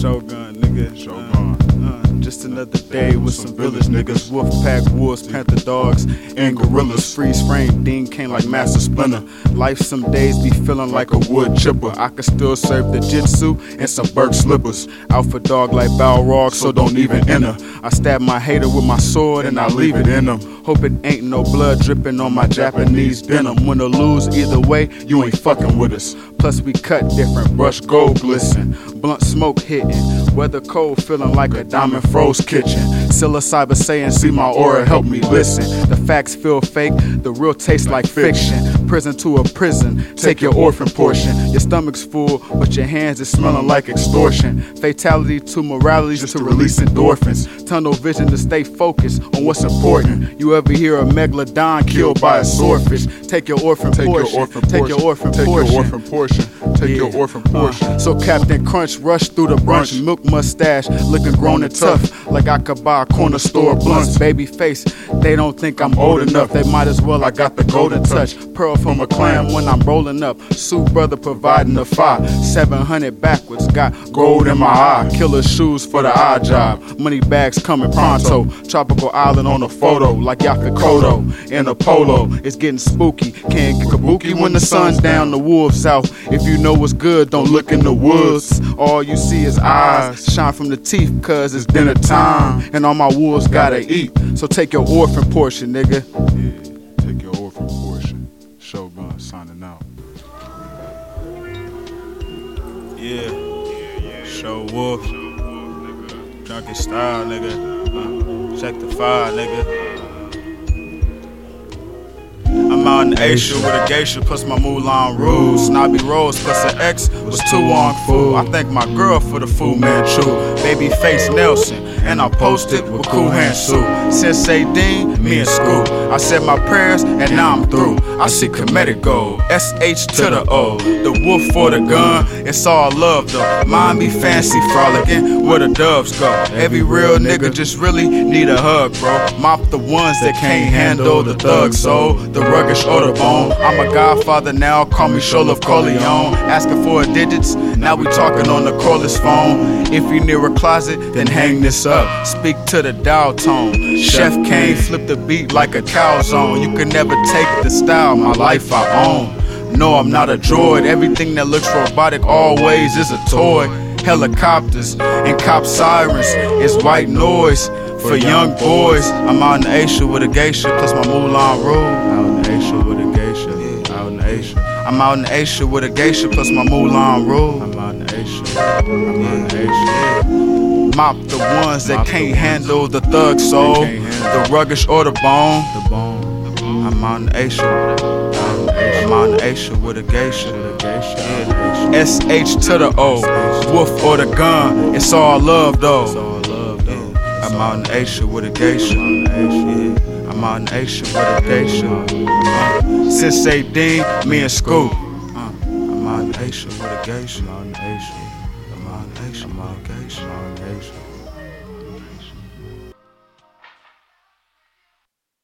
Shogun, nigga. Another day with some village niggas. Wolf pack wolves, panther dogs, and gorillas. Freeze frame, Dean came like Master Splinter. Life some days be feeling like a wood chipper. I can still serve the jitsu and some Burke slippers. Alpha dog like Balrog, so don't even enter. I stab my hater with my sword and I leave it in him. Hope it ain't no blood dripping on my Japanese denim. Win or lose, either way, you ain't fucking with us. Plus we cut different, brush gold glisten. Blunt smoke hitting, weather cold feeling like a diamond froze kitchen. Psilocybin saying, see my aura, help me listen. The facts feel fake, the real taste like fiction. Prison to a prison, take your orphan portion. Your stomach's full, but your hands is smelling like extortion. Fatality to morality just to release endorphins. Tunnel vision to stay focused on what's important. You ever hear a megalodon killed by a swordfish? Take your orphan Take portion. your orphan Take portion. your orphan Take portion. your orphan portion. Take your orphan portion. Uh, so Captain Crunch rushed through the Brunch. milk mustache, looking grown and tough, like I could buy a corner store blunts. Baby face, they don't think I'm old enough. They might as well. I got the golden touch, pearl from a clam when I'm rolling up. Sue brother providing the fire, 700 backwards, got gold in my eye. Killer shoes for the eye job, money bags coming pronto. Tropical island on a photo, like Yakukoto in a polo. It's getting spooky, can't get kabuki when the sun's down. The wolves out. If you know what's good, don't look in the woods. All you see is eyes shine from the teeth, cause it's dinner time. And all my wolves gotta eat. So take your orphan portion, nigga. Yeah, take your orphan portion. Shogun signing out. Yeah. Yeah, yeah. Show wolf. Drunken style, nigga. Uh, check the fire, nigga. Out in Asia with a geisha plus my Mulan rules. Snobby Rose plus an ex was too on food. I thank my girl for the Fu Manchu. Baby face Nelson, and I posted with Cool Hand Sue. Sensei Dean, me and Scoop. I said my prayers and now I'm through. I see comedic gold. SH to the O. The wolf for the gun. It's all love though. Mind me fancy frolicking where the doves go. Every real nigga just really need a hug, bro. Mop the ones that can't handle the thug soul. The ruggish or the bone. I'm a godfather now, call me ShoLUV Corleone. Asking for digits, now we talking on the cordless phone. If you near a closet, then hang this up. Speak to the dial tone. Chef Kane flip the beat like a cow zone. You can never take the style, my life I own. No, I'm not a droid. Everything that looks robotic always is a toy. Helicopters and cop sirens is white noise for young boys. I'm out in Asia with a geisha plus my Mulan rule. Asia with a geisha. Out in Asia. I'm out in Asia with a geisha plus my Mulan rule. I'm out in Asia. I'm out in Asia. Mop the ones that Mop can't ones handle the thug soul, the ruggish or the bone. The bone. I'm out in Asia. I'm out in Asia with a geisha. SH to the O. Wolf or the gun. It's all love though. I'm out in Asia with a geisha. In Asia with a geisha. Uh, Sensei Dean, me and Scoop. Uh, out in with a out in Asia. I'm out in Asia with a geisha.